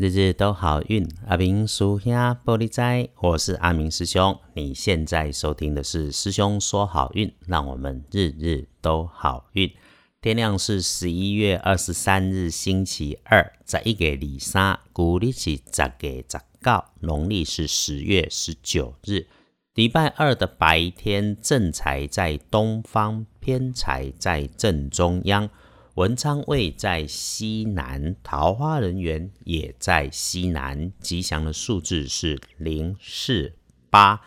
日日都好运，阿明叔兄玻璃斋，我是阿明师兄。你现在收听的是师兄说好运，让我们日日都好运。天亮是十一月二十三日，星期二，在一个里三，古历是十月十九，农历是十月十九日，礼拜二的白天，正财在东方，偏财在正中央。文昌位在西南，桃花人缘也在西南，吉祥的数字是零四八。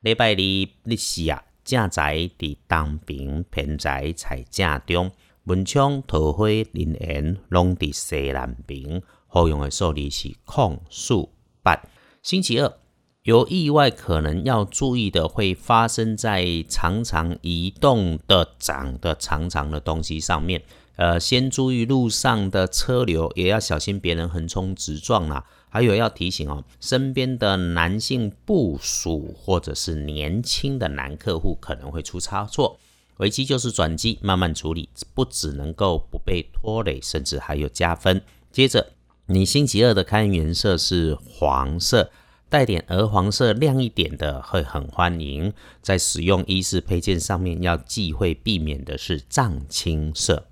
礼拜二日时啊，正在伫东边，偏宅在正中，文昌桃花人缘拢伫西南边。好用的数字是空数八。星期二有意外，可能要注意的会发生在常常移动的、长的长长的东西上面。呃，先注意路上的车流，也要小心别人横冲直撞啦。还有要提醒哦，身边的男性部属或者是年轻的男客户可能会出差错。危机就是转机，慢慢处理，不只能够不被拖累，甚至还有加分。接着，你星期二的开运颜色是黄色，带点鹅黄色，亮一点的会很欢迎。在使用衣饰配件上面，要忌讳避免的是藏青色。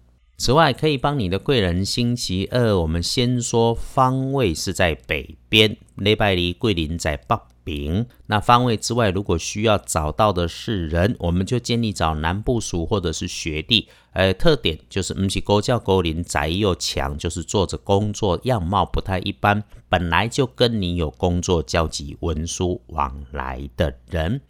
此外，可以帮你的贵人。星期二，我们先说方位是在北边，礼拜离桂林在北边。那方位之外，如果需要找到的是人，我们就建议找南部属或者是学弟。呃，特点就是不是高教高龄宅又强，就是做着工作样貌不太一般，本来就跟你有工作交集、文书往来的人。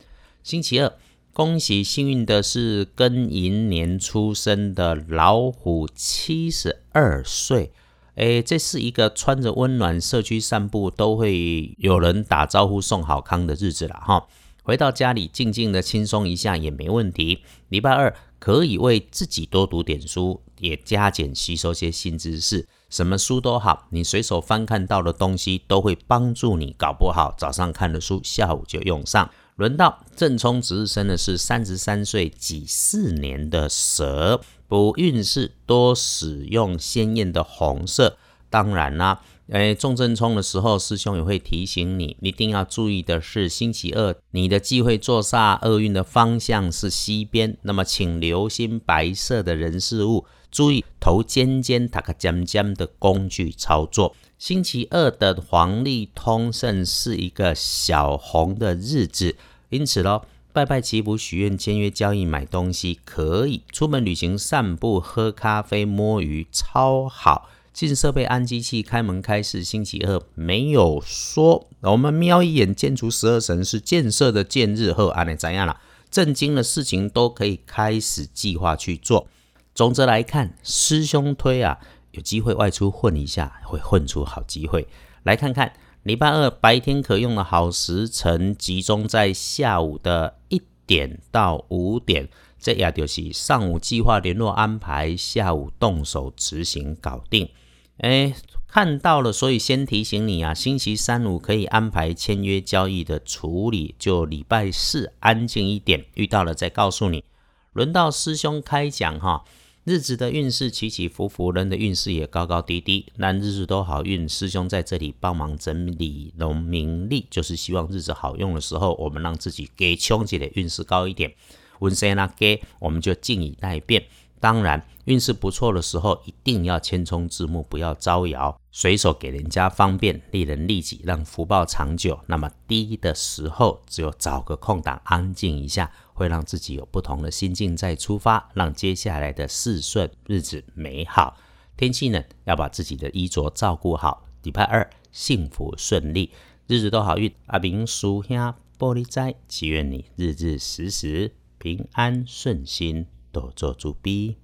星期二。恭喜幸运的是庚寅年出生的老虎，七十二岁。诶，这是一个穿着温暖社区散步都会有人打招呼送好康的日子了哈。回到家里静静的轻松一下也没问题。礼拜二可以为自己多读点书，也加减吸收些新知识。什么书都好，你随手翻看到的东西都会帮助你。搞不好早上看的书，下午就用上。轮到正冲值日生的是三十三岁己巳年的蛇，补运势多使用鲜艳的红色。当然啦，诶，重正冲的时候，师兄也会提醒你，一定要注意的是，星期二你的忌讳坐煞厄运的方向是西边，那么请留心白色的人事物，注意头尖尖、打个尖尖的工具操作。星期二的黄历通胜是一个小红的日子，因此咯，拜拜祈福、许愿、签约、交易、买东西可以；出门旅行、散步、喝咖啡、摸鱼超好。进设备、安机器、开门开市，星期二没有说。我们瞄一眼建筑十二神是建设的建日后，安内怎样了？震惊的事情都可以开始计划去做。总之来看，师兄推啊。有机会外出混一下，会混出好机会。来看看礼拜二白天可用的好时辰，集中在下午的一点到五点。这也就是上午计划联络安排，下午动手执行搞定。哎，看到了，所以先提醒你啊，星期三五可以安排签约交易的处理，就礼拜四安静一点，遇到了再告诉你。轮到师兄开讲哈。日子的运势起起伏伏，人的运势也高高低低。但日子都好运，师兄在这里帮忙整理农民历，就是希望日子好用的时候，我们让自己给穷姐的运势高一点。温谁那给，我们就静以待变。当然，运势不错的时候，一定要谦冲自牧，不要招摇，随手给人家方便，利人利己，让福报长久。那么低的时候，只有找个空档安静一下，会让自己有不同的心境再出发，让接下来的事顺日子美好。天气冷，要把自己的衣着照顾好。礼拜二幸福顺利，日子都好运。阿明叔兄玻璃斋，祈愿你日日时时平安顺心。多做主笔。